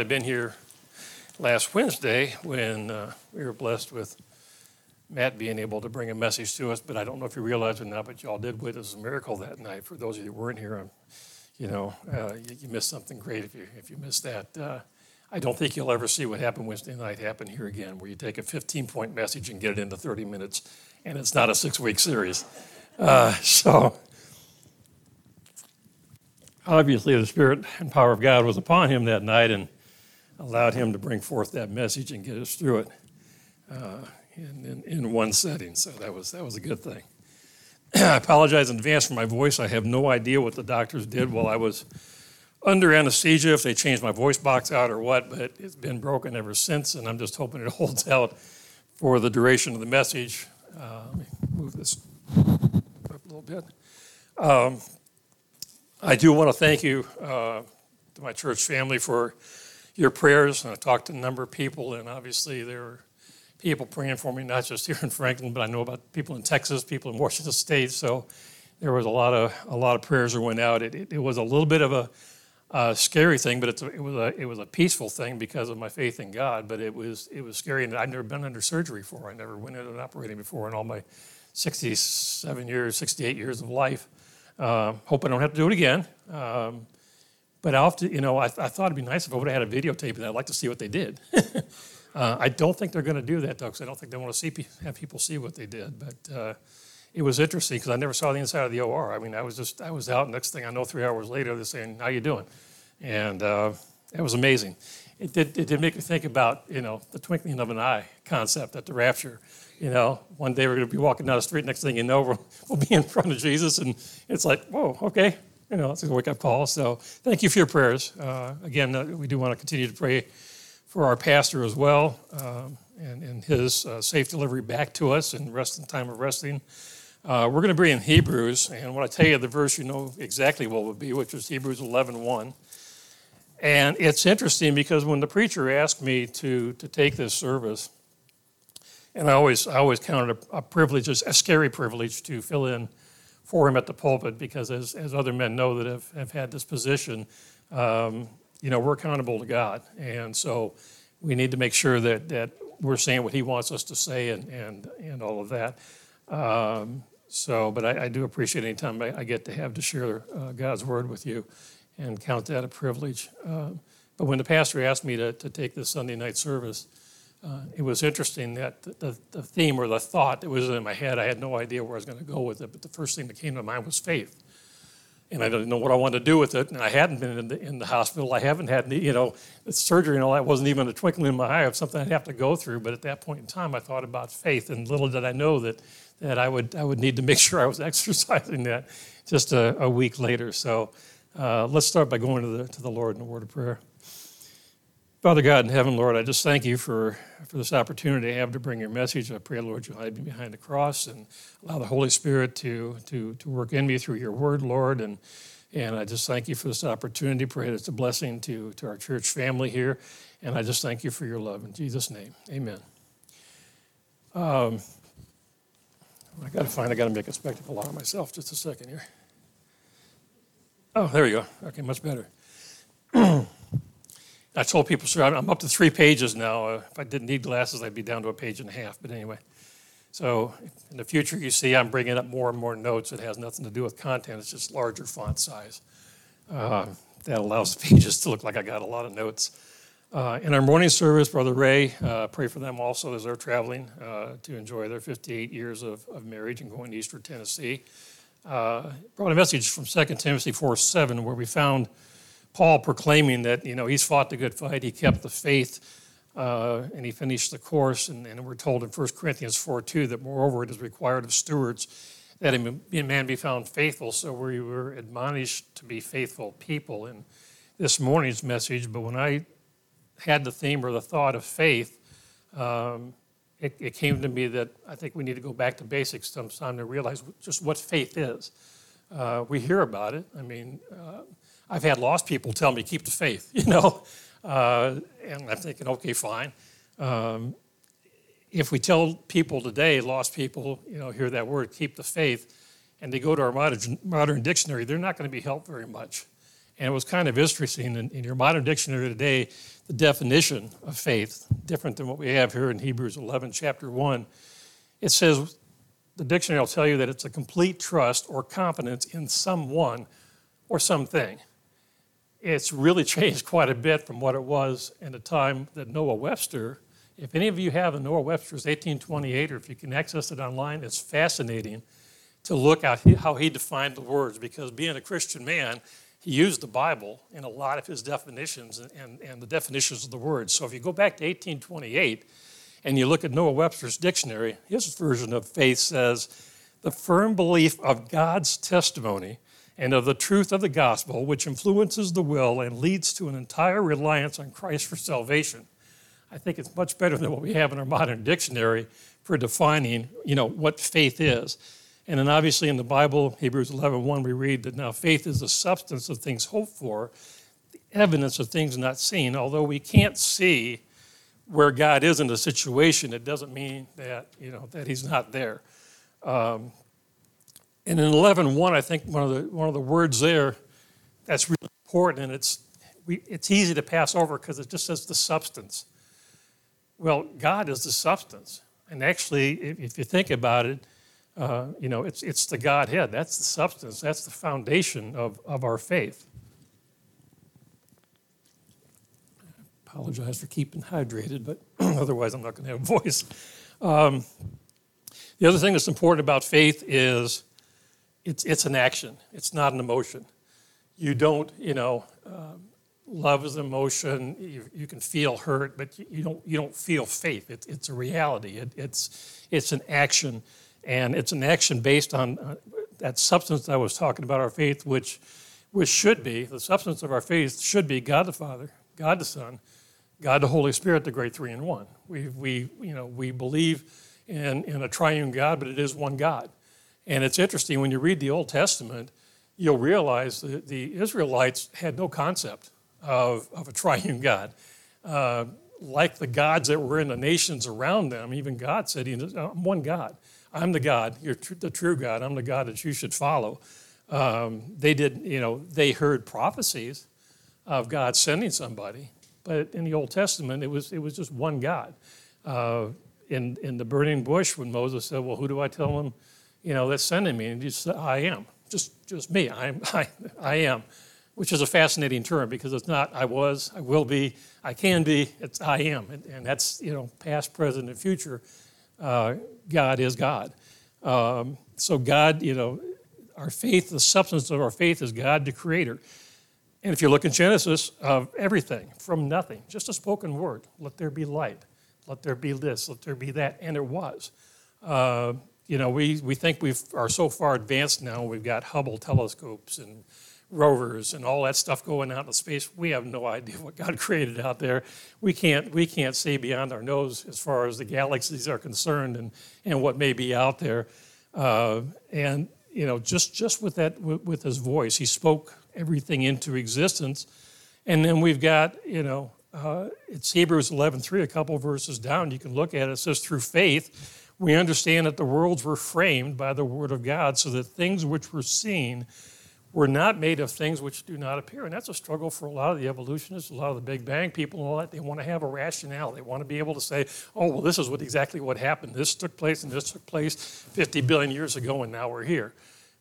I've been here last Wednesday when uh, we were blessed with Matt being able to bring a message to us, but I don't know if you realize or not, but y'all did witness a miracle that night. For those of you who weren't here, um, you know, uh, you, you, missed something great if you, if you missed that. Uh, I don't think you'll ever see what happened Wednesday night happen here again, where you take a 15 point message and get it into 30 minutes, and it's not a six week series. Uh, so, obviously, the Spirit and power of God was upon him that night, and allowed him to bring forth that message and get us through it uh, in, in, in, one setting. So that was, that was a good thing. I apologize in advance for my voice. I have no idea what the doctors did while I was under anesthesia, if they changed my voice box out or what, but it's been broken ever since, and I'm just hoping it holds out for the duration of the message. Uh, let me move this up a little bit. Um, I do want to thank you uh, to my church family for your prayers. And I talked to a number of people, and obviously there were people praying for me, not just here in Franklin, but I know about people in Texas, people in Washington State. So there was a lot of a lot of prayers that went out. It, it, it was a little bit of a, a scary thing, but a, it was a it was a peaceful thing because of my faith in God. But it was it was scary, and I'd never been under surgery before. I never went into an operating before in all my 67 years, 68 years of life. Uh, hope I don't have to do it again. Um, but I often, you know, I, I thought it'd be nice if I would have had a videotape and I'd like to see what they did. uh, I don't think they're going to do that though, because I don't think they want to see have people see what they did. But uh, it was interesting because I never saw the inside of the OR. I mean, I was just I was out. Next thing I know, three hours later, they're saying, "How you doing?" And uh, it was amazing. It did, it did make me think about you know the twinkling of an eye concept at the rapture. You know, one day we're going to be walking down the street. Next thing you know, we'll be in front of Jesus, and it's like, whoa, okay, you know, it's a wake up call. So thank you for your prayers. Uh, again, uh, we do want to continue to pray for our pastor as well um, and, and his uh, safe delivery back to us and rest in time of resting. Uh, we're going to be in Hebrews, and when I tell you the verse, you know exactly what it would be, which is Hebrews 11 1. And it's interesting because when the preacher asked me to, to take this service, and I always, I always counted a, a privilege, a scary privilege to fill in for him at the pulpit because, as, as other men know that have, have had this position, um, you know, we're accountable to God. And so we need to make sure that, that we're saying what he wants us to say and, and, and all of that. Um, so, but I, I, do appreciate any time I, I, get to have to share uh, God's word with you and count that a privilege. Uh, but when the pastor asked me to, to take this Sunday night service, uh, it was interesting that the, the, the, theme or the thought that was in my head, I had no idea where I was going to go with it, but the first thing that came to mind was faith. And I didn't know what I wanted to do with it. And I hadn't been in the, in the hospital. I haven't had, you know, surgery and all that wasn't even a twinkling in my eye of something I'd have to go through. But at that point in time, I thought about faith. And little did I know that, that I, would, I would need to make sure I was exercising that just a, a week later. So uh, let's start by going to the, to the Lord in a word of prayer. Father God in heaven, Lord, I just thank you for, for this opportunity I have to bring your message. I pray, Lord, you hide me behind the cross and allow the Holy Spirit to, to, to work in me through your word, Lord. And, and I just thank you for this opportunity. Pray that it's a blessing to, to our church family here. And I just thank you for your love. In Jesus' name, amen. Um, I got to find, I got to make a spectacle out of myself. Just a second here. Oh, there we go. Okay, much better. I told people, sir, I'm up to three pages now. Uh, if I didn't need glasses, I'd be down to a page and a half. But anyway, so in the future, you see I'm bringing up more and more notes. It has nothing to do with content, it's just larger font size. Uh, that allows pages to look like I got a lot of notes. Uh, in our morning service, Brother Ray, uh, pray for them also as they're traveling uh, to enjoy their 58 years of, of marriage and going to Eastern Tennessee. Uh, brought a message from 2 Timothy 4 7, where we found Paul proclaiming that, you know, he's fought the good fight, he kept the faith, uh, and he finished the course. And, and, we're told in 1 Corinthians 4 2 that moreover it is required of stewards that a man be found faithful. So we were admonished to be faithful people in this morning's message. But when I had the theme or the thought of faith, um, it, it, came to me that I think we need to go back to basics sometime to realize just what faith is. Uh, we hear about it. I mean, uh, I've had lost people tell me, keep the faith, you know, uh, and I'm thinking, okay, fine. Um, if we tell people today, lost people, you know, hear that word, keep the faith, and they go to our modern, modern dictionary, they're not going to be helped very much. And it was kind of interesting in, in your modern dictionary today, the definition of faith, different than what we have here in Hebrews 11, chapter 1. It says, the dictionary will tell you that it's a complete trust or confidence in someone or something. It's really changed quite a bit from what it was in the time that Noah Webster, if any of you have a Noah Webster's 1828, or if you can access it online, it's fascinating to look at how he defined the words because being a Christian man, he used the Bible in a lot of his definitions and, and, and the definitions of the words. So if you go back to 1828 and you look at Noah Webster's dictionary, his version of faith says, the firm belief of God's testimony and of the truth of the gospel, which influences the will and leads to an entire reliance on Christ for salvation. I think it's much better than what we have in our modern dictionary for defining, you know, what faith is. And then obviously in the Bible, Hebrews 11, 1, we read that now faith is the substance of things hoped for, the evidence of things not seen. Although we can't see where God is in a situation, it doesn't mean that, you know, that he's not there. Um, and in 11.1, I think one of the, one of the words there that's really important, and it's, we, it's easy to pass over because it just says the substance. Well, God is the substance. And actually, if, if you think about it, uh, you know, it's, it's the Godhead. That's the substance. That's the foundation of, of our faith. I apologize for keeping hydrated, but otherwise I'm not going to have a voice. Um, the other thing that's important about faith is it's, it's an action. It's not an emotion. You don't, you know, um, love is emotion. You, you, can feel hurt, but you don't, you don't feel faith. It, it's a reality. It, it's, it's an action. And it's an action based on uh, that substance I was talking about, our faith, which, which should be, the substance of our faith should be God the Father, God the Son, God the Holy Spirit, the great three in one. We, we, you know, we believe in, in a triune God, but it is one God. And it's interesting, when you read the Old Testament, you'll realize that the Israelites had no concept of, of a triune God. Uh, like the gods that were in the nations around them, even God said, I'm one God. I'm the God, you're tr- the true God. I'm the God that you should follow. Um, they did, you know, they heard prophecies of God sending somebody, but in the Old Testament, it was it was just one God. Uh, in in the burning bush, when Moses said, "Well, who do I tell him, you know, that's sending me?" and said, "I am." Just just me. I'm I I am, which is a fascinating term because it's not I was, I will be, I can be. It's I am, and, and that's you know past, present, and future uh, God is God. Um, so, God, you know, our faith, the substance of our faith is God, the Creator. And if you look in Genesis, of everything from nothing, just a spoken word, let there be light, let there be this, let there be that, and it was. Uh, you know, we, we think we are so far advanced now, we've got Hubble telescopes and rovers and all that stuff going out in space. We have no idea what God created out there. We can't, we can't see beyond our nose as far as the galaxies are concerned and, and what may be out there. Uh, and, you know, just, just with that, with, with his voice, he spoke everything into existence. And then we've got, you know, uh, it's Hebrews 11:3, a couple verses down. You can look at it. It says, "Through faith, we understand that the worlds were framed by the word of God, so that things which were seen we're not made of things which do not appear. And that's a struggle for a lot of the evolutionists, a lot of the Big Bang people, and all that. They want to have a rationale. They want to be able to say, oh, well, this is what exactly what happened. This took place and this took place 50 billion years ago, and now we're here.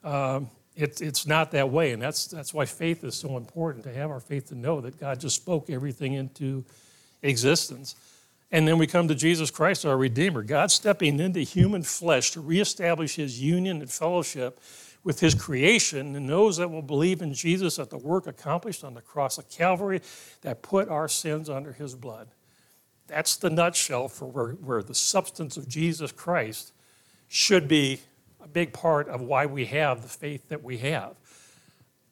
Um, it, it's not that way. And that's, that's why faith is so important to have our faith to know that God just spoke everything into existence. And then we come to Jesus Christ, our Redeemer. God stepping into human flesh to reestablish his union and fellowship with his creation and those that will believe in Jesus at the work accomplished on the cross of Calvary that put our sins under his blood. That's the nutshell for where, where the substance of Jesus Christ should be a big part of why we have the faith that we have.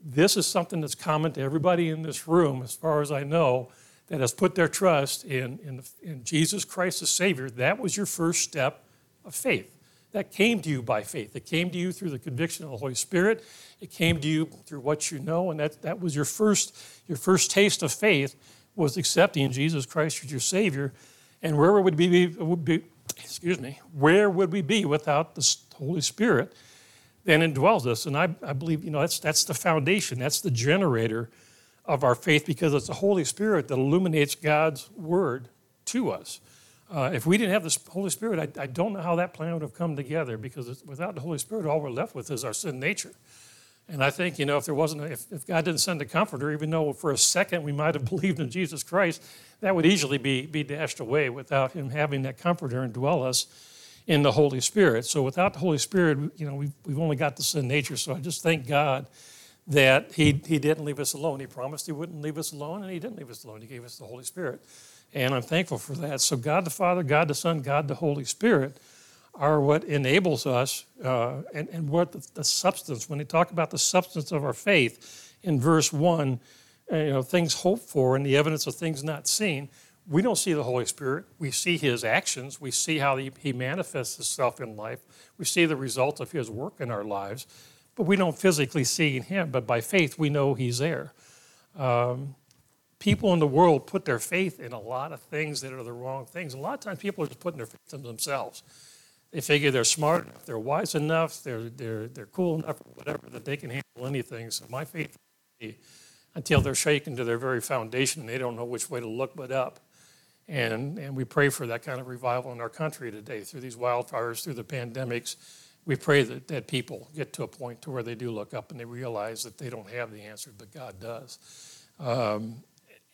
This is something that's common to everybody in this room, as far as I know, that has put their trust in, in, in Jesus Christ as Savior. That was your first step of faith that came to you by faith. It came to you through the conviction of the Holy Spirit. It came to you through what you know, and that, that was your first, your first taste of faith was accepting Jesus Christ as your Savior. And where would we be, would be excuse me, where would we be without the Holy Spirit that indwells us? And I, I believe, you know, that's, that's the foundation, that's the generator of our faith because it's the Holy Spirit that illuminates God's word to us. Uh, if we didn't have the Holy Spirit, I, I, don't know how that plan would have come together because without the Holy Spirit, all we're left with is our sin nature. And I think, you know, if there wasn't, a, if, if God didn't send a comforter, even though for a second we might have believed in Jesus Christ, that would easily be, be dashed away without Him having that comforter and dwell us in the Holy Spirit. So without the Holy Spirit, you know, we've, we've only got the sin nature. So I just thank God that he, he didn't leave us alone. He promised He wouldn't leave us alone, and He didn't leave us alone. He gave us the Holy Spirit. And I'm thankful for that. So God the Father, God the Son, God the Holy Spirit are what enables us uh, and, and what the, the, substance, when they talk about the substance of our faith in verse 1, uh, you know, things hoped for and the evidence of things not seen, we don't see the Holy Spirit. We see his actions. We see how he, he manifests himself in life. We see the result of his work in our lives, but we don't physically see him. But by faith, we know he's there. Um, people in the world put their faith in a lot of things that are the wrong things. A lot of times people are just putting their faith in themselves. They figure they're smart enough, they're wise enough, they're, they're, they're cool enough, whatever, that they can handle anything. So my faith until they're shaken to their very foundation they don't know which way to look but up. And, and we pray for that kind of revival in our country today through these wildfires, through the pandemics. We pray that, that people get to a point to where they do look up and they realize that they don't have the answer, but God does. Um,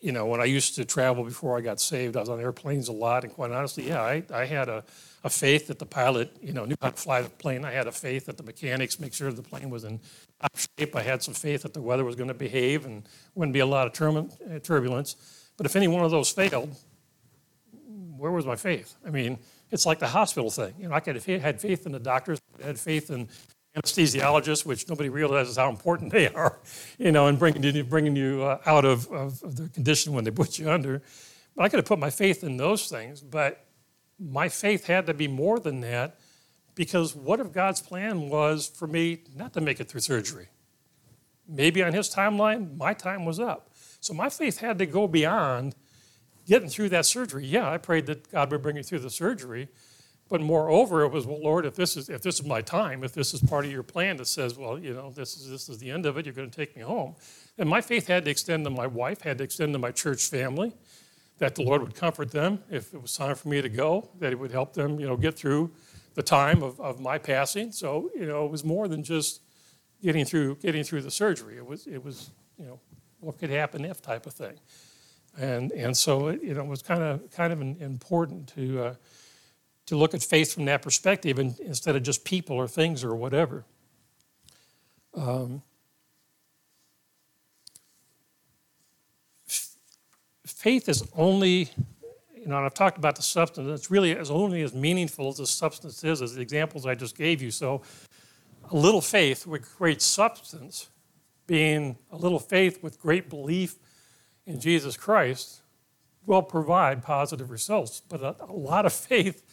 you know, when I used to travel before I got saved, I was on airplanes a lot, and quite honestly, yeah, I, I had a, a faith that the pilot, you know, knew how to fly the plane. I had a faith that the mechanics make sure the plane was in top shape. I had some faith that the weather was going to behave and wouldn't be a lot of turbulence. But if any one of those failed, where was my faith? I mean, it's like the hospital thing. You know, I could have had faith in the doctors, had faith in anesthesiologists, which nobody realizes how important they are, you know, in bringing you, bringing you uh, out of, of, of the condition when they put you under. But I could have put my faith in those things, but my faith had to be more than that because what if God's plan was for me not to make it through surgery? Maybe on his timeline, my time was up. So my faith had to go beyond getting through that surgery. Yeah, I prayed that God would bring me through the surgery, but moreover, it was, well, Lord, if this is if this is my time, if this is part of your plan that says, well, you know, this is this is the end of it, you're going to take me home, And my faith had to extend to my wife, had to extend to my church family, that the Lord would comfort them if it was time for me to go, that it would help them, you know, get through the time of, of my passing. So, you know, it was more than just getting through getting through the surgery. It was it was, you know, what could happen if type of thing. And and so it, you know, it was kind of kind of important to uh, to look at faith from that perspective and, instead of just people or things or whatever. Um, faith is only, you know, and I've talked about the substance, it's really as only as meaningful as the substance is, as the examples I just gave you. So a little faith with great substance, being a little faith with great belief in Jesus Christ, will provide positive results. But a, a lot of faith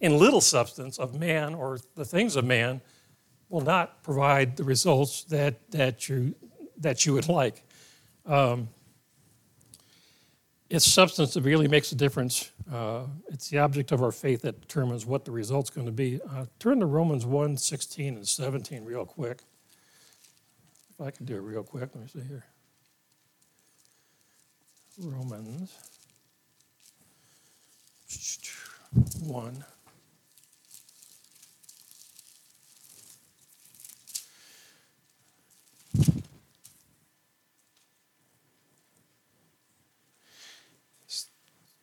in little substance of man or the things of man will not provide the results that, that, you, that you would like. Um, it's substance that really makes a difference. Uh, it's the object of our faith that determines what the result's going to be. Uh, turn to Romans 1 16 and 17 real quick. If I can do it real quick, let me see here. Romans 1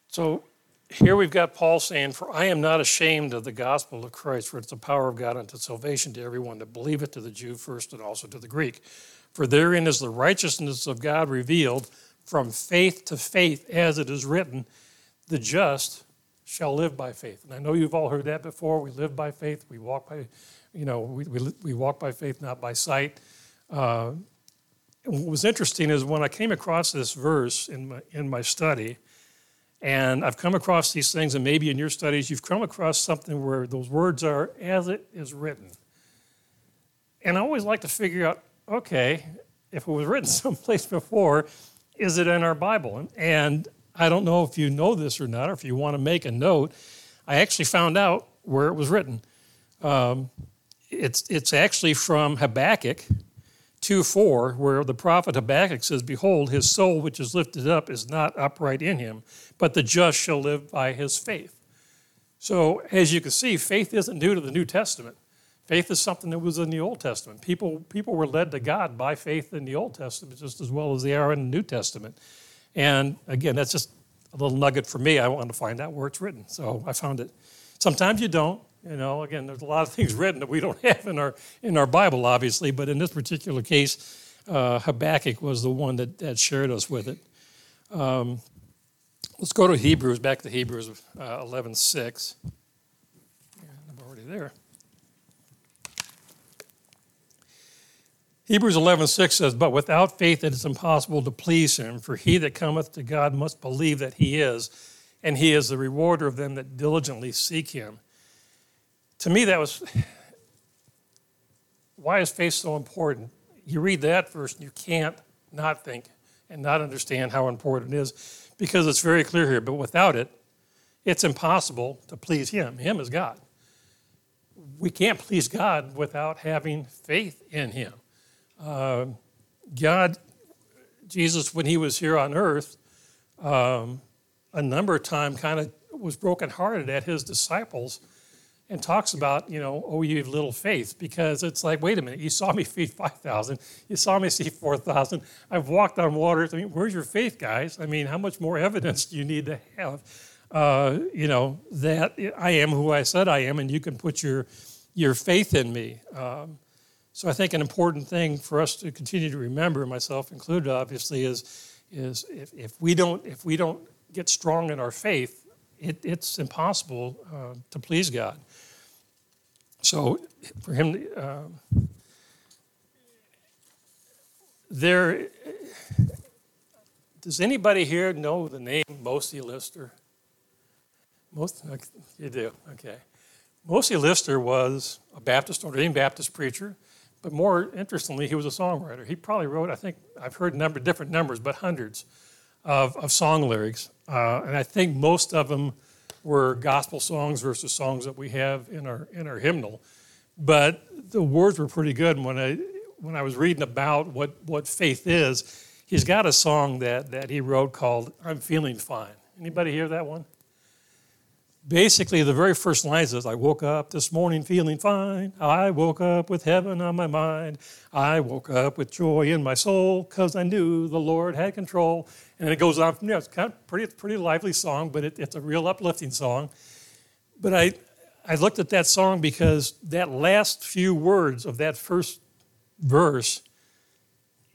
So here we've got Paul saying, For I am not ashamed of the gospel of Christ, for it's the power of God unto salvation to everyone that believeth, to the Jew first and also to the Greek. For therein is the righteousness of God revealed from faith to faith, as it is written, the just shall live by faith. And I know you've all heard that before. We live by faith. We walk by, you know, we, we, we walk by faith, not by sight. Uh, what was interesting is when I came across this verse in my, in my study, and I've come across these things, and maybe in your studies, you've come across something where those words are as it is written. And I always like to figure out okay, if it was written someplace before, is it in our Bible? And I don't know if you know this or not, or if you want to make a note. I actually found out where it was written. Um, it's, it's actually from Habakkuk 2 4, where the prophet Habakkuk says, Behold, his soul which is lifted up is not upright in him, but the just shall live by his faith. So, as you can see, faith isn't new to the New Testament. Faith is something that was in the Old Testament. People, people were led to God by faith in the Old Testament just as well as they are in the New Testament. And again, that's just a little nugget for me. I wanted to find out where it's written. So I found it. Sometimes you don't. You know, again, there's a lot of things written that we don't have in our in our Bible, obviously, but in this particular case, uh, Habakkuk was the one that, that shared us with it. Um, let's go to Hebrews, back to Hebrews uh, 11 6. I'm already there. Hebrews 11:6 says, "But without faith it is impossible to please him, for he that cometh to God must believe that he is, and he is the rewarder of them that diligently seek him." To me that was why is faith so important? You read that verse and you can't not think and not understand how important it is because it's very clear here, but without it it's impossible to please him. Him is God. We can't please God without having faith in him. Uh, God, Jesus, when he was here on earth, um, a number of times kind of was brokenhearted at his disciples and talks about, you know, oh, you have little faith, because it's like, wait a minute, you saw me feed 5,000, you saw me see 4,000, I've walked on water. I mean, where's your faith, guys? I mean, how much more evidence do you need to have, uh, you know, that I am who I said I am, and you can put your, your faith in me? Um, so I think an important thing for us to continue to remember, myself included, obviously, is is if, if we don't if we don't get strong in our faith, it, it's impossible uh, to please God. So for him, uh, there. Does anybody here know the name Mosie Lister? Most you do. Okay. Mosie Lister was a Baptist ordained Baptist preacher but more interestingly, he was a songwriter. He probably wrote, I think, I've heard number, different numbers, but hundreds of, of song lyrics. Uh, and I think most of them were gospel songs versus songs that we have in our, in our hymnal. But the words were pretty good. When I, when I was reading about what, what faith is, he's got a song that, that he wrote called I'm Feeling Fine. Anybody hear that one? Basically the very first line says, I woke up this morning feeling fine. I woke up with heaven on my mind. I woke up with joy in my soul because I knew the Lord had control. And it goes on from there. It's kind of pretty, pretty lively song, but it, it's a real uplifting song. But I, I looked at that song because that last few words of that first verse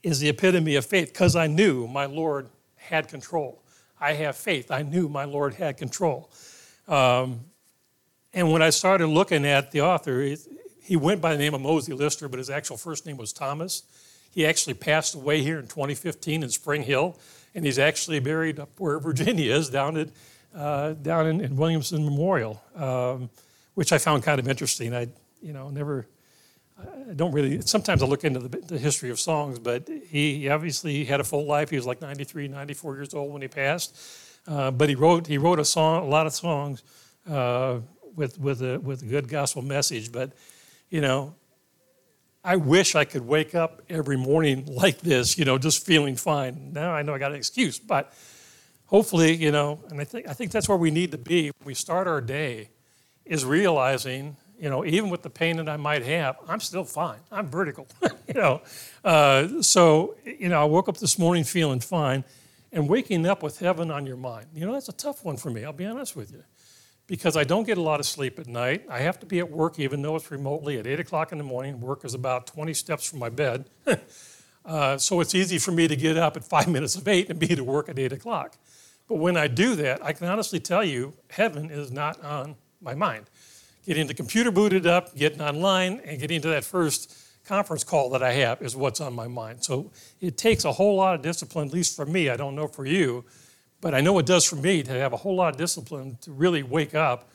is the epitome of faith because I knew my Lord had control. I have faith. I knew my Lord had control. Um, and when I started looking at the author, he went by the name of Mosie Lister, but his actual first name was Thomas. He actually passed away here in 2015 in Spring Hill, and he's actually buried up where Virginia is, down at uh, down in, in, Williamson Memorial, um, which I found kind of interesting. I, you know, never, I don't really. Sometimes I look into the, the history of songs, but he, he obviously had a full life. He was like 93, 94 years old when he passed. Uh, but he wrote he wrote a song, a lot of songs uh, with with a with a good gospel message. But you know, I wish I could wake up every morning like this, you know, just feeling fine. Now I know I got an excuse, but hopefully, you know, and I think I think that's where we need to be. we start our day, is realizing, you know, even with the pain that I might have, I'm still fine. I'm vertical, you know. Uh, so, you know, I woke up this morning feeling fine and waking up with heaven on your mind. You know, that's a tough one for me, I'll be honest with you, because I don't get a lot of sleep at night. I have to be at work, even though it's remotely, at 8 o'clock in the morning. Work is about 20 steps from my bed. uh, so it's easy for me to get up at five minutes of 8 and be to work at 8 o'clock. But when I do that, I can honestly tell you, heaven is not on my mind. Getting the computer booted up, getting online, and getting to that first conference call that I have is what's on my mind. So it takes a whole lot of discipline, at least for me. I don't know for you, but I know it does for me to have a whole lot of discipline to really wake up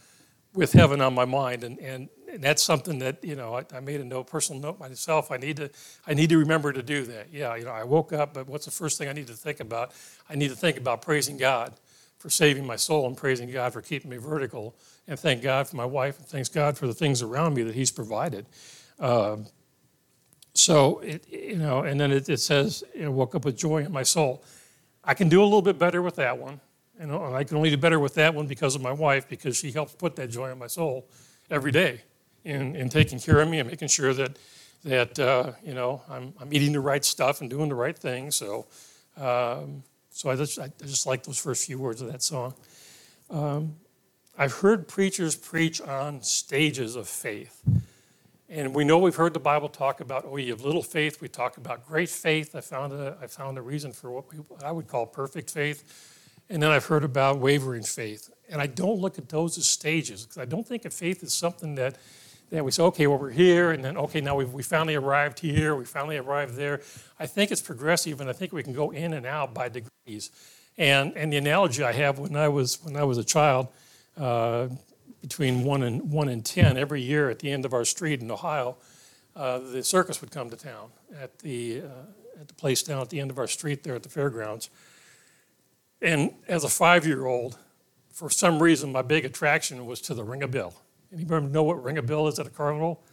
with heaven on my mind. And, and, and that's something that, you know, I, I, made a note, personal note myself. I need to I need to remember to do that. Yeah, you know, I woke up, but what's the first thing I need to think about? I need to think about praising God for saving my soul and praising God for keeping me vertical and thank God for my wife and thanks God for the things around me that He's provided. Uh, So it, you know, and then it, it says, know, woke up with joy in my soul. I can do a little bit better with that one. You know, and I can only do better with that one because of my wife, because she helps put that joy in my soul every day in, in taking care of me and making sure that, that uh, you know, I'm, I'm eating the right stuff and doing the right thing. So, um, so I just, I just like those first few words of that song. Um, I've heard preachers preach on stages of faith. And we know we've heard the Bible talk about, oh, you have little faith. We talk about great faith. I found a, I found a reason for what, we, I would call perfect faith. And then I've heard about wavering faith. And I don't look at those as stages because I don't think that faith is something that, that we say, okay, well, we're here, and then, okay, now we've, we finally arrived here, we finally arrived there. I think it's progressive, and I think we can go in and out by degrees. And, and the analogy I have when I was, when I was a child, uh, between one and one and ten every year at the end of our street in Ohio. Uh, the circus would come to town at the uh, at the place down at the end of our street there at the fairgrounds. And as a five-year-old, for some reason, my big attraction was to the ring a bell. Anybody know what ring a bell is at a carnival?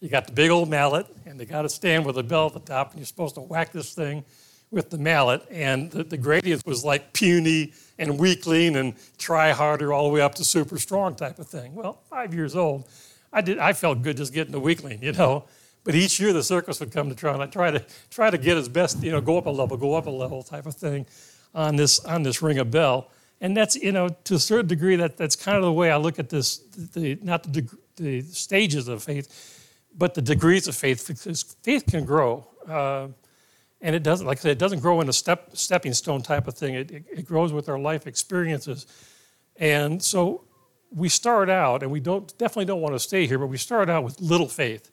You got the big old mallet, and they got a stand with a bell at the top, and you're supposed to whack this thing with the mallet. And the, the gradient was like puny and weakling and try harder all the way up to super strong type of thing. Well, five years old, I did I felt good just getting the weakling, you know. But each year the circus would come to try and I try to try to get as best, you know, go up a level, go up a level type of thing on this on this ring of bell. And that's, you know, to a certain degree that that's kind of the way I look at this, the not the, the stages of faith, but the degrees of faith, because faith can grow. Uh, and it doesn't, like I said, it doesn't grow in a step, stepping stone type of thing. It, it, it grows with our life experiences. And so we start out, and we don't definitely don't want to stay here, but we start out with little faith,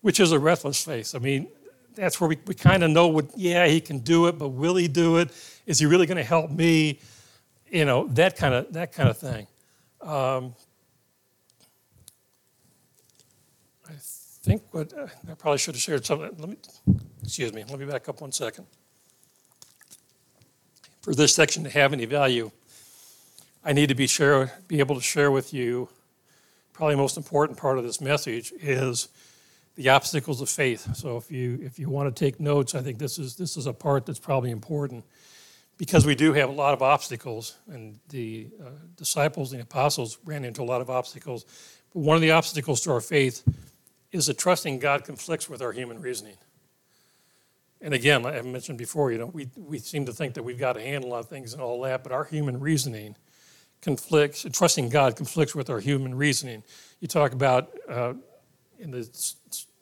which is a restless faith. I mean, that's where we, we kind of know what, yeah, he can do it, but will he do it? Is he really going to help me? You know, that kind of that kind of thing. Um, think what uh, I probably should have shared something. Let me Excuse me, let me back up one second. For this section to have any value, I need to be, share, be able to share with you probably the most important part of this message is the obstacles of faith. So if you if you want to take notes, I think this is this is a part that's probably important because we do have a lot of obstacles, and the uh, disciples and the apostles ran into a lot of obstacles. But one of the obstacles to our faith is that trusting God conflicts with our human reasoning. And again, I mentioned before, you know, we, we seem to think that we've got a handle on things and all that, but our human reasoning conflicts, trusting God conflicts with our human reasoning. You talk about uh, in, the,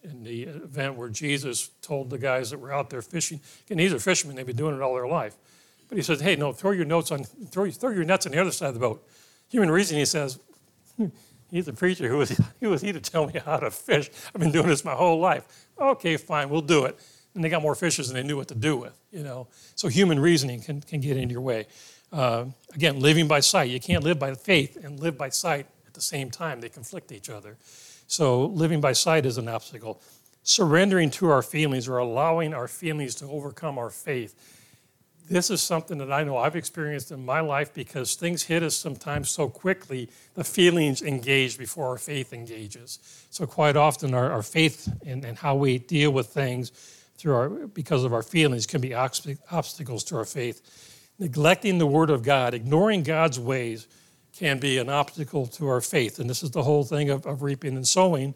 in the event where Jesus told the guys that were out there fishing, and these are fishermen, they've been doing it all their life. But he says, hey, no, throw your notes on, throw, throw your nets on the other side of the boat. Human reasoning, he says, hmm, he's a preacher. Who was, he to tell me how to fish? I've been doing this my whole life. Okay, fine, we'll do it and they got more fishes than they knew what to do with, you know. So human reasoning can, can get in your way. Uh, again, living by sight. You can't live by faith and live by sight at the same time. They conflict each other. So living by sight is an obstacle. Surrendering to our feelings or allowing our feelings to overcome our faith. This is something that I know I've experienced in my life because things hit us sometimes so quickly, the feelings engage before our faith engages. So, quite often, our, our faith and, and how we deal with things through our, because of our feelings can be obstacles to our faith. Neglecting the Word of God, ignoring God's ways, can be an obstacle to our faith. And this is the whole thing of, of reaping and sowing.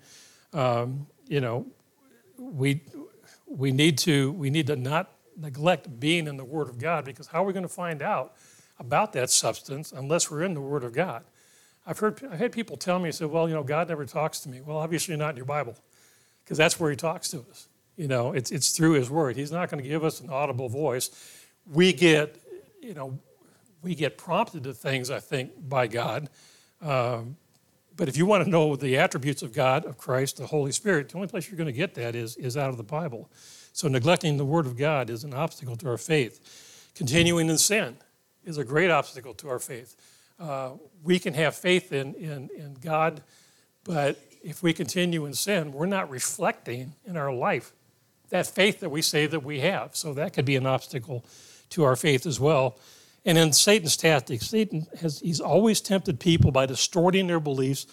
Um, you know, we, we, need to, we need to not neglect being in the Word of God because how are we going to find out about that substance unless we're in the Word of God? I've heard I've had people tell me, say, well, you know, God never talks to me. Well, obviously not in your Bible because that's where He talks to us. You know, it's, it's through His Word. He's not going to give us an audible voice. We get, you know, we get prompted to things, I think, by God. Um, but if you want to know the attributes of God, of Christ, the Holy Spirit, the only place you're going to get that is, is out of the Bible. So neglecting the Word of God is an obstacle to our faith. Continuing in sin is a great obstacle to our faith. Uh, we can have faith in, in, in God, but if we continue in sin, we're not reflecting in our life that faith that we say that we have. So that could be an obstacle to our faith as well. And in Satan's tactics, Satan has he's always tempted people by distorting their beliefs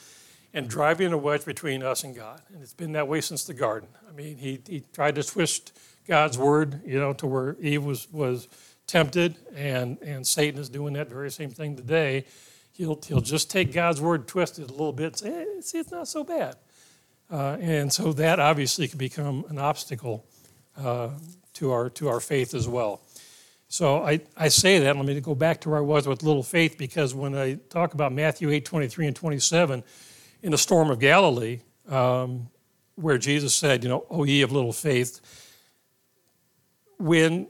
and driving a wedge between us and God. And it's been that way since the garden. I mean, he, he tried to twist God's word, you know, to where Eve was, was tempted, and, and Satan is doing that very same thing today. He'll, he'll just take God's word, twist it a little bit, and say, hey, see, it's not so bad. Uh, and so that obviously can become an obstacle uh, to, our, to our faith as well. So I, I say that, let me go back to where I was with little faith, because when I talk about Matthew 8, 23 and 27, in the storm of Galilee, um, where Jesus said, you know, O ye of little faith, when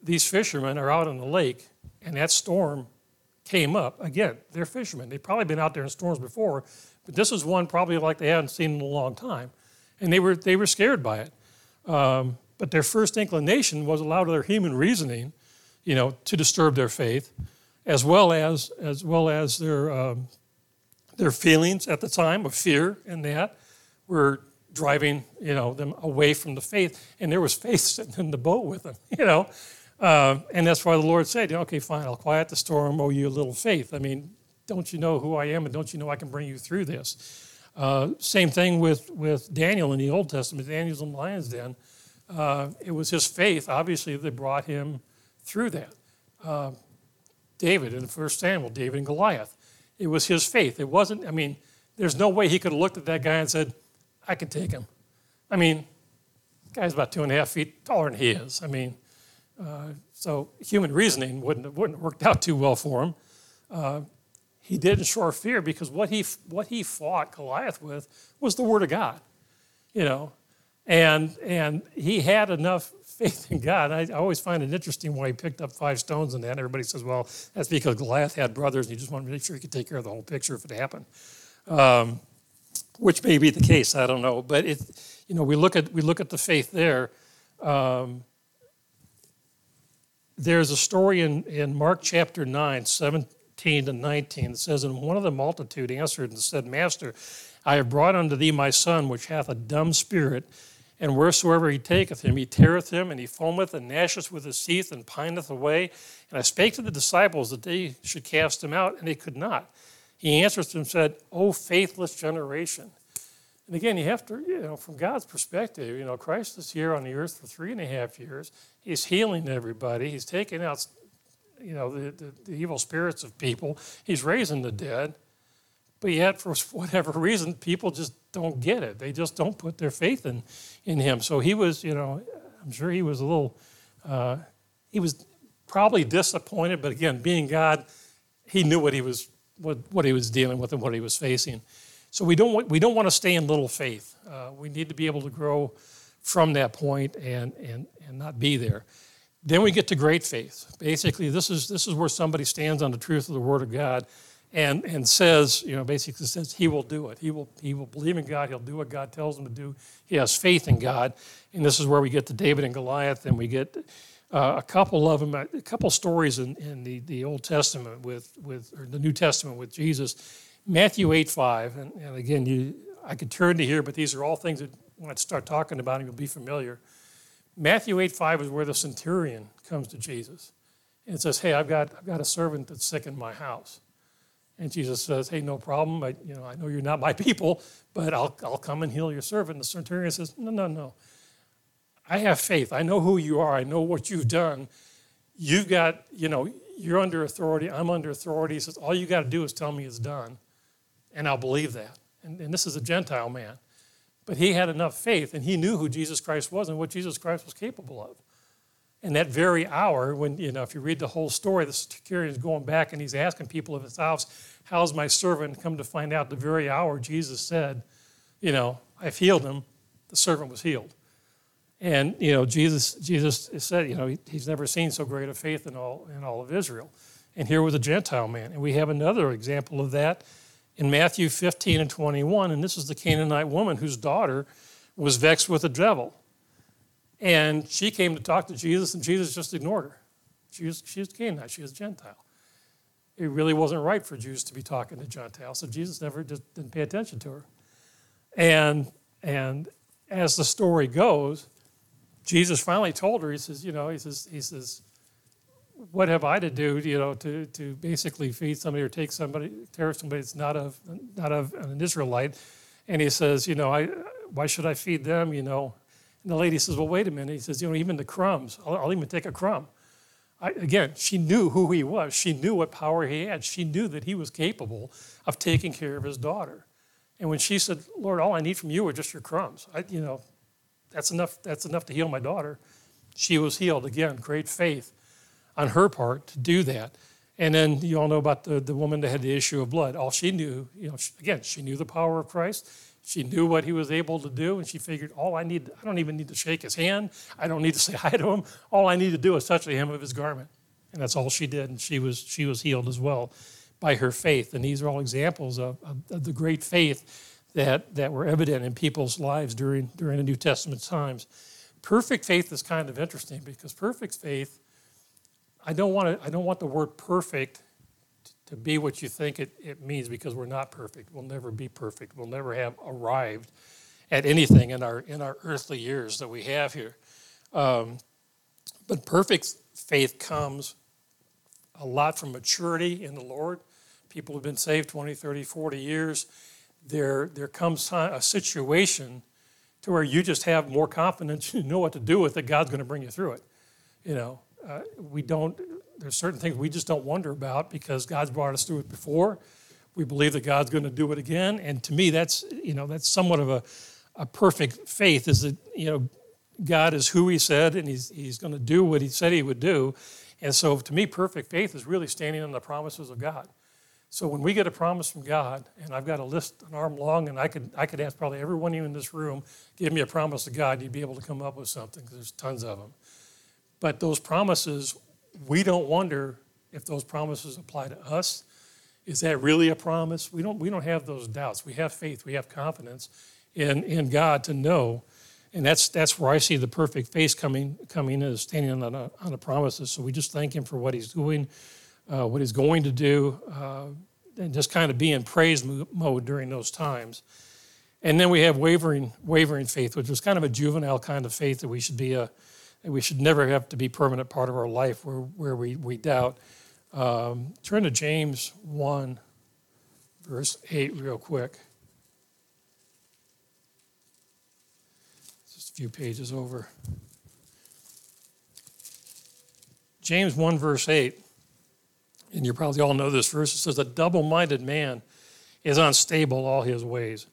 these fishermen are out on the lake and that storm came up, again, they're fishermen. They've probably been out there in storms before, but this is one probably like they hadn't seen in a long time. And they were, they were scared by it. Um, but their first inclination was allowed to their human reasoning, you know, to disturb their faith, as well as, as, well as their, um, their feelings at the time of fear and that were driving, you know, them away from the faith. And there was faith sitting in the boat with them, you know. Uh, and that's why the Lord said, okay, fine, I'll quiet the storm, oh, you little faith. I mean, don't you know who I am and don't you know I can bring you through this? Uh, same thing with, with Daniel in the Old Testament. Daniel's in the lion's den. Uh, it was his faith, obviously, that brought him through that. Uh, David in the first Samuel, David and Goliath. It was his faith. It wasn't, I mean, there's no way he could have looked at that guy and said, I can take him. I mean, guy's about two and a half feet taller than he is. I mean, uh, so human reasoning wouldn't have, wouldn't have worked out too well for him. Uh, he didn't show fear because what he what he fought Goliath with was the word of God, you know, and and he had enough faith in God. I, I always find it interesting why he picked up five stones and that. Everybody says, well, that's because Goliath had brothers and he just wanted to make sure he could take care of the whole picture if it happened. Um, which may be the case. I don't know, but it, you know, we look at we look at the faith there. Um, there's a story in, in Mark chapter 9, 17 to 19 that says, And one of the multitude answered and said, Master, I have brought unto thee my son, which hath a dumb spirit, and wheresoever he taketh him, he teareth him, and he foameth and gnasheth with his teeth, and pineth away. And I spake to the disciples that they should cast him out, and they could not. He answered them and said, O faithless generation. And again, you have to, you know, from God's perspective, you know, Christ is here on the earth for three and a half years. He's healing everybody. He's taking out, you know, the, the, the evil spirits of people. He's raising the dead. But yet, for whatever reason, people just don't get it. They just don't put their faith in, in him. So he was, you know, I'm sure he was a little, uh, he was probably disappointed. But again, being God, he knew what he was what, what he was dealing with and what he was facing. So we don't want, we don't want to stay in little faith. Uh, we need to be able to grow from that point and, and, and not be there. Then we get to great faith. Basically, this is, this is where somebody stands on the truth of the Word of God and, and says, you know, basically says he will do it. He will, he will believe in God. He'll do what God tells him to do. He has faith in God. And this is where we get to David and Goliath, and we get uh, a couple of them, a couple stories in, in the, the Old Testament with, with, or the New Testament with Jesus. Matthew 8, 5, and, and again, you, I could turn to here, but these are all things that when I start talking about them, you'll be familiar. Matthew 8, 5 is where the centurion comes to Jesus and says, Hey, I've got, I've got a servant that's sick in my house. And Jesus says, Hey, no problem. I, you know, I know you're not my people, but I'll, I'll come and heal your servant. And the centurion says, No, no, no. I have faith. I know who you are. I know what you've done. You've got, you know, you're under authority. I'm under authority. He says, all you got to do is tell me it's done, and I'll believe that. And, and this is a Gentile man. But he had enough faith, and he knew who Jesus Christ was and what Jesus Christ was capable of. And that very hour, when, you know, if you read the whole story, the security is going back and he's asking people of his house, How's my servant? Come to find out the very hour Jesus said, You know, I've healed him, the servant was healed. And you know, Jesus, Jesus said, you know, he, he's never seen so great a faith in all in all of Israel. And here was a Gentile man. And we have another example of that in Matthew 15 and 21. And this is the Canaanite woman whose daughter was vexed with the devil. And she came to talk to Jesus, and Jesus just ignored her. She was, she was Canaanite, she was Gentile. It really wasn't right for Jews to be talking to Gentiles, so Jesus never just didn't pay attention to her. And, and as the story goes, Jesus finally told her, he says, you know, he says, he says, what have I to do, you know, to, to basically feed somebody or take somebody, tear somebody that's not of not of an Israelite? And he says, you know, I why should I feed them, you know? And the lady says, well, wait a minute. He says, you know, even the crumbs, I'll, I'll even take a crumb. I, again, she knew who he was. She knew what power he had. She knew that he was capable of taking care of his daughter. And when she said, Lord, all I need from you are just your crumbs, I, you know, that's enough, that's enough to heal my daughter. She was healed. Again, great faith on her part to do that. And then you all know about the, the woman that had the issue of blood. All she knew, you know, she, again, she knew the power of Christ. She knew what he was able to do, and she figured, all I need, I don't even need to shake his hand. I don't need to say hi to him. All I need to do is touch the hem of his garment. And that's all she did, and she was, she was healed as well by her faith. And these are all examples of, of, of the great faith that, that were evident in people's lives during, during the New Testament times. Perfect faith is kind of interesting because perfect faith, I don't want to, I don't want the word perfect to be what you think it, it means because we're not perfect. We'll never be perfect. We'll never have arrived at anything in our in our earthly years that we have here. Um, but perfect faith comes a lot from maturity in the Lord. People have been saved 20, 30, 40 years. There, there comes a situation to where you just have more confidence, you know what to do with it, God's going to bring you through it. You know, uh, we don't, there's certain things we just don't wonder about because God's brought us through it before. We believe that God's going to do it again. And to me, that's, you know, that's somewhat of a, a perfect faith is that, you know, God is who he said and he's, he's going to do what he said he would do. And so to me, perfect faith is really standing on the promises of God. So when we get a promise from God, and I've got a list an arm long, and I could I could ask probably every one of you in this room, give me a promise to God, you'd be able to come up with something because there's tons of them. But those promises, we don't wonder if those promises apply to us. Is that really a promise? We don't we don't have those doubts. We have faith. We have confidence in in God to know and that's that's where I see the perfect face coming coming is standing on on the promises. So we just thank Him for what He's doing, uh, what He's going to do, uh, and just kind of be in praise mode during those times. And then we have wavering wavering faith, which was kind of a juvenile kind of faith that we should be a we should never have to be permanent part of our life where where we we doubt. Um, turn to James one, verse eight, real quick. Just a few pages over. James 1, verse 8, and you probably all know this verse. It says, A double minded man is unstable all his ways.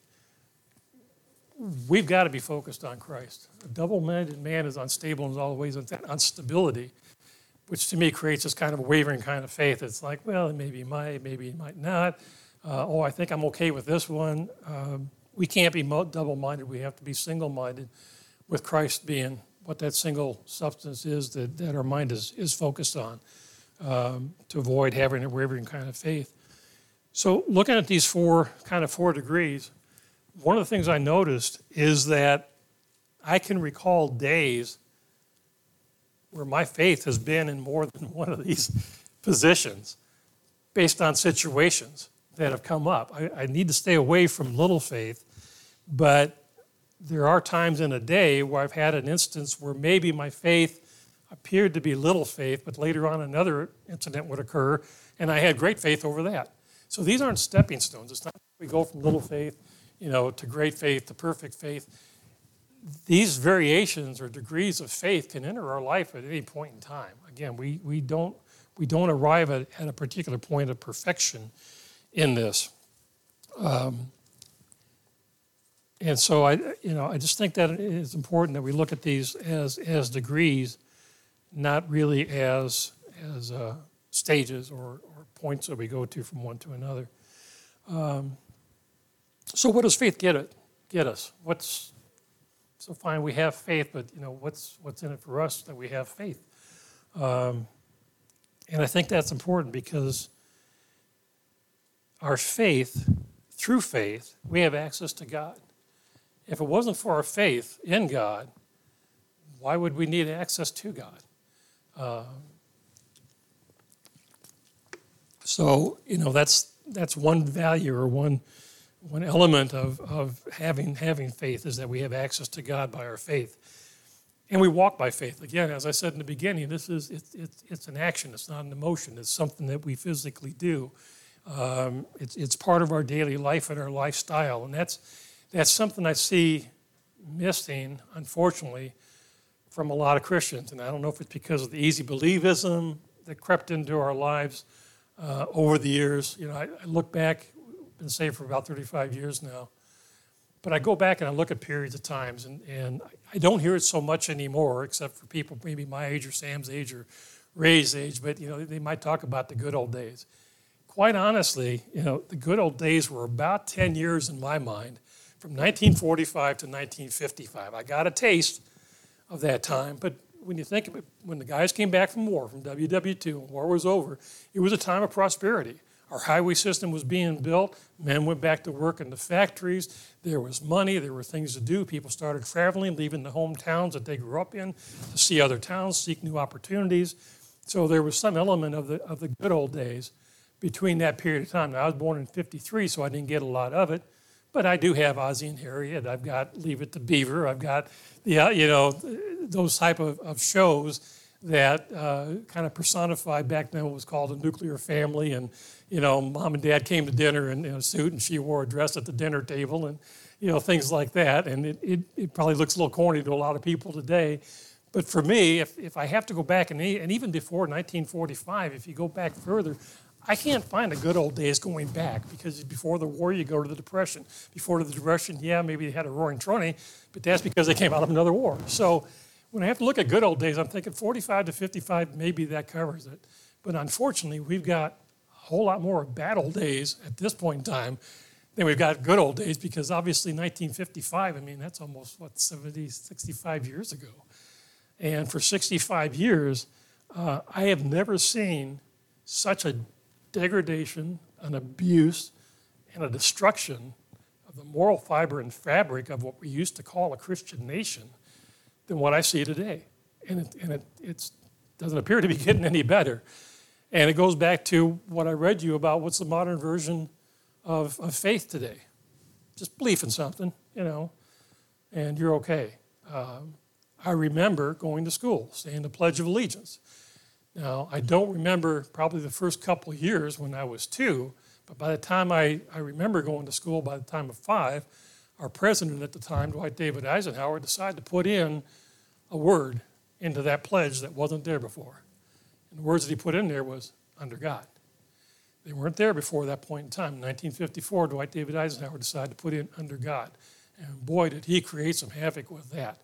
We've got to be focused on Christ. A double minded man is unstable in all ways, instability, which to me creates this kind of wavering kind of faith. It's like, well, maybe he might, maybe he might not. Uh, oh, I think I'm okay with this one. Um, we can't be double minded, we have to be single minded with Christ being what that single substance is that, that our mind is, is focused on um, to avoid having a wavering kind of faith. So, looking at these four kind of four degrees, one of the things I noticed is that I can recall days where my faith has been in more than one of these positions based on situations that have come up. I, I need to stay away from little faith, but there are times in a day where I've had an instance where maybe my faith appeared to be little faith, but later on another incident would occur, and I had great faith over that. So these aren't stepping stones. It's not we go from little faith, you know, to great faith to perfect faith. These variations or degrees of faith can enter our life at any point in time. Again, we, we don't we don't arrive at, at a particular point of perfection in this. Um, and so I, you know, I just think that it's important that we look at these as as degrees, not really as as uh, stages or, or points that we go to from one to another. Um, so, what does faith get it? Get us? What's so fine? We have faith, but you know, what's what's in it for us that we have faith? Um, and I think that's important because our faith, through faith, we have access to God. If it wasn't for our faith in God, why would we need access to God? Uh, so you know that's that's one value or one one element of, of having having faith is that we have access to God by our faith. and we walk by faith. Again, as I said in the beginning, this is it's, it's, it's an action. It's not an emotion. It's something that we physically do. Um, it's, it's part of our daily life and our lifestyle, and that's that's something I see missing, unfortunately, from a lot of Christians. And I don't know if it's because of the easy believism that crept into our lives uh, over the years. You know, I, I look back, been saved for about 35 years now. But I go back and I look at periods of times, and, and I don't hear it so much anymore, except for people maybe my age or Sam's age or Ray's age. But you know, they might talk about the good old days. Quite honestly, you know, the good old days were about 10 years in my mind, from 1945 to 1955. I got a taste of that time, but when you think of it, when the guys came back from war, from WW2, and war was over, it was a time of prosperity. Our highway system was being built. Men went back to work in the factories. There was money. There were things to do. People started traveling, leaving the hometowns that they grew up in to see other towns, seek new opportunities. So there was some element of the, of the good old days between that period of time. Now, I was born in 53, so I didn't get a lot of it. But I do have Ozzie and Harriet. I've got Leave It to Beaver. I've got, yeah, you know, those type of, of shows that uh, kind of personified back then what was called a nuclear family and you know, mom and dad came to dinner in, in, a suit and she wore a dress at the dinner table and, you know, things like that. And it, it, it, probably looks a little corny to a lot of people today. But for me, if, if I have to go back, and, and even before 1945, if you go back further, I can't find the good old days going back because before the war, you go to the Depression. Before the Depression, yeah, maybe they had a roaring 20, but that's because they came out of another war. So when I have to look at good old days, I'm thinking 45 to 55, maybe that covers it. But unfortunately, we've got a whole lot more bad old days at this point in time than we've got good old days because obviously 1955, I mean, that's almost, what, 70, 65 years ago. And for 65 years, uh, I have never seen such a degradation, an abuse, and a destruction of the moral fiber and fabric of what we used to call a Christian nation than what I see today. And it, and it doesn't appear to be getting any better. And it goes back to what I read you about what's the modern version of, of faith today. Just belief in something, you know, and you're okay. Um, I remember going to school, saying the Pledge of Allegiance. Now, I don't remember probably the first couple years when I was two, but by the time I, I remember going to school, by the time of five, our president at the time, Dwight David Eisenhower, decided to put in a word into that pledge that wasn't there before. And the words that he put in there was under God. They weren't there before that point in time. In 1954, Dwight David Eisenhower decided to put in under God. And boy, did he create some havoc with that.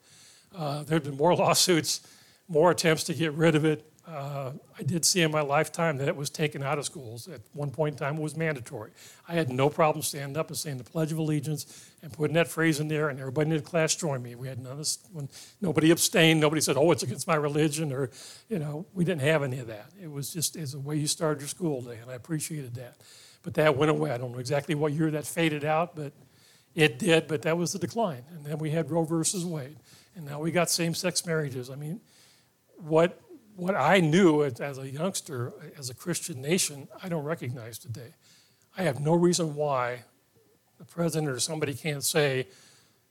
Uh, there have been more lawsuits, more attempts to get rid of it. Uh, I did see in my lifetime that it was taken out of schools. At one point in time, it was mandatory. I had no problem standing up and saying the Pledge of Allegiance and putting that phrase in there, and everybody in the class joined me. We had none of this, when nobody abstained, nobody said, "Oh, it's against my religion," or you know, we didn't have any of that. It was just as a way you started your school day, and I appreciated that. But that went away. I don't know exactly what year that faded out, but it did. But that was the decline, and then we had Roe versus Wade, and now we got same-sex marriages. I mean, what what I knew as a youngster, as a Christian nation, I don't recognize today. I have no reason why the president or somebody can't say,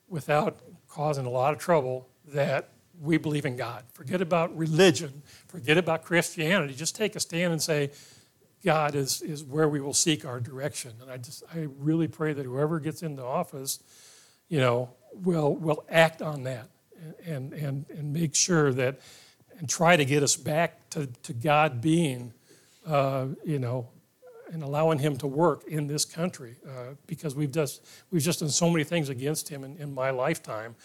without causing a lot of trouble, that we believe in God. Forget about religion, forget about Christianity. Just take a stand and say, God is, is where we will seek our direction. And I just I really pray that whoever gets into office, you know, will will act on that and and and make sure that and try to get us back to, to God being, uh, you know, and allowing Him to work in this country uh, because we've just we've just done so many things against Him in, in my lifetime,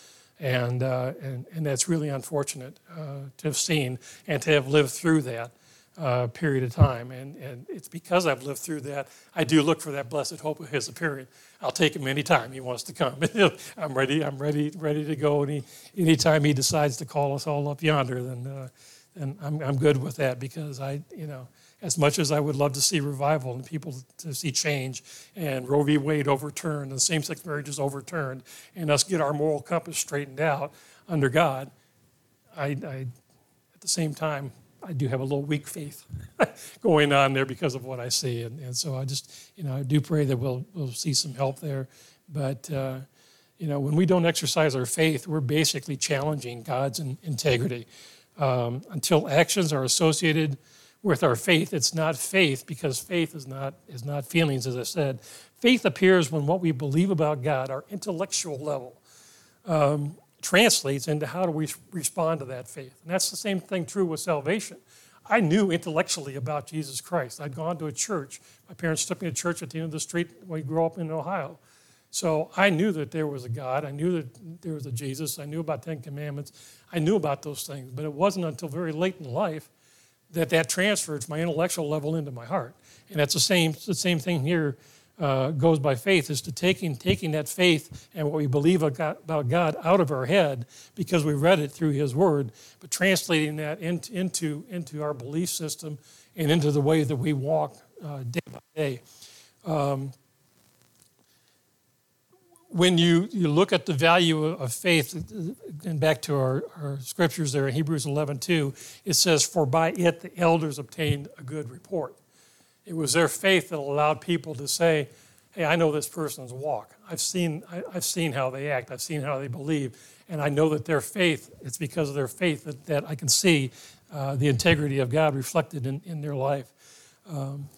and uh, and and that's really unfortunate uh, to have seen and to have lived through that. Uh, period of time. And, and it's because I've lived through that, I do look for that blessed hope of his appearing. I'll take him anytime he wants to come. I'm ready, I'm ready, ready to go. Any anytime he decides to call us all up yonder, then, uh, then I'm, I'm good with that because I, you know, as much as I would love to see revival and people to see change and Roe v. Wade overturned and same sex marriage is overturned and us get our moral compass straightened out under God, I, I at the same time, I do have a little weak faith going on there because of what I see. And, and, so I just, you know, I do pray that we'll, we'll see some help there. But, uh, You know, when we don't exercise our faith, we're basically challenging God's in, integrity. Um, until actions are associated with our faith, it's not faith because faith is not is not feelings, as I said. Faith appears when what we believe about God, our intellectual level, um, translates into how do we respond to that faith. And that's the same thing true with salvation. I knew intellectually about Jesus Christ. I'd gone to a church. My parents took me to church at the end of the street when we grew up in Ohio. So I knew that there was a God. I knew that there was a Jesus. I knew about Ten Commandments. I knew about those things. But it wasn't until very late in life that that transferred my intellectual level into my heart. And that's the same, the same thing here uh, goes by faith, is to taking, taking that faith and what we believe about God out of our head because we read it through His Word, but translating that into, into, into our belief system and into the way that we walk uh, day by day. Um, when you, you look at the value of faith, and back to our, our scriptures there in Hebrews 11 2, it says, For by it the elders obtained a good report. It was their faith that allowed people to say, Hey, I know this person's walk. I've seen, I, have seen how they act, I've seen how they believe, and I know that their faith, it's because of their faith that, that I can see uh, the integrity of God reflected in, in their life. Um,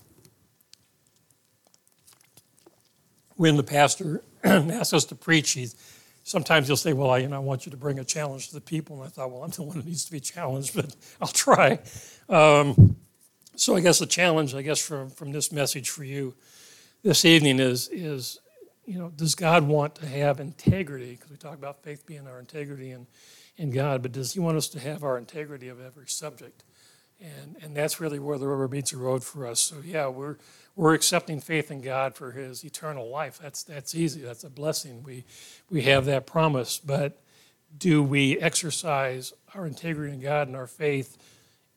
when the pastor asks us to preach, he's, sometimes he'll say, Well, I, you know, I want you to bring a challenge to the people. And I thought, Well, I'm the one that needs to be challenged, but I'll try. Um, so I guess the challenge, I guess, from, from this message for you this evening is, is you know, does God want to have integrity? Because we talk about faith being our integrity in, in God, but does He want us to have our integrity of every subject? And, and that's really where the rubber meets the road for us. So, yeah, we're, we're accepting faith in God for His eternal life. That's, that's easy, that's a blessing. We, we have that promise. But do we exercise our integrity in God and our faith?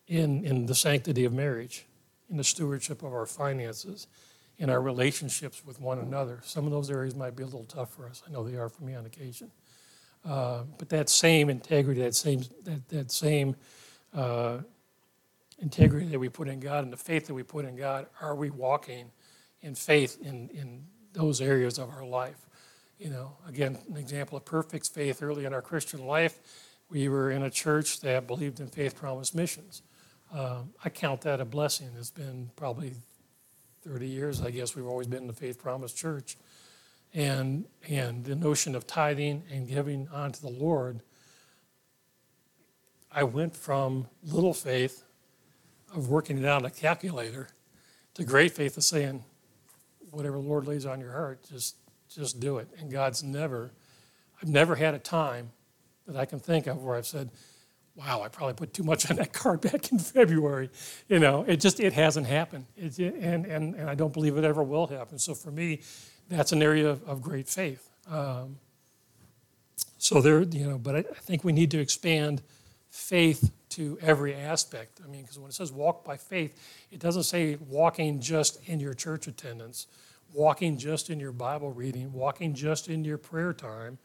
In, in the sanctity of marriage, in the stewardship of our finances, in our relationships with one another. Some of those areas might be a little tough for us. I know they are for me on occasion. Uh, but that same integrity, that same, that, that same uh, integrity that we put in God and the faith that we put in God, are we walking in faith in, in those areas of our life? You know, again, an example of perfect faith early in our Christian life, we were in a church that believed in faith promise missions. Um, I count that a blessing. It's been probably 30 years, I guess, we've always been in the Faith Promise Church. And, and the notion of tithing and giving onto the Lord, I went from little faith of working it out on a calculator to great faith of saying, whatever the Lord lays on your heart, just, just do it. And God's never, I've never had a time that I can think of where I've said, wow, I probably put too much on that card back in February. You know, it just it hasn't happened, it, and and and I don't believe it ever will happen. So for me, that's an area of, of great faith. Um, so there, you know, but I, I think we need to expand faith to every aspect. I mean, because when it says walk by faith, it doesn't say walking just in your church attendance, walking just in your Bible reading, walking just in your prayer time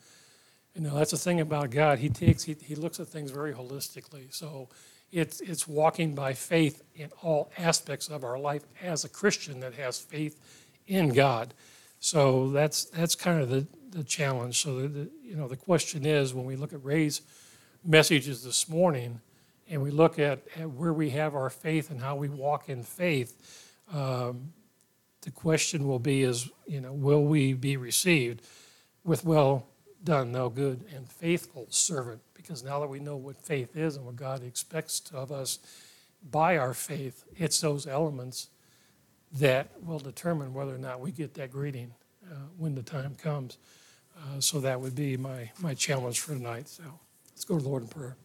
you know, that's the thing about God. He takes, he, he looks at things very holistically. So it's, it's walking by faith in all aspects of our life as a Christian that has faith in God. So that's, that's kind of the, the challenge. So, the, the, you know, the question is when we look at Ray's messages this morning and we look at, at where we have our faith and how we walk in faith, um, the question will be is, you know, will we be received with, well, done, thou good and faithful servant. Because now that we know what faith is and what God expects of us by our faith, it's those elements that will determine whether or not we get that greeting uh, when the time comes. Uh, so that would be my, my challenge for tonight. So let's go to the Lord in prayer.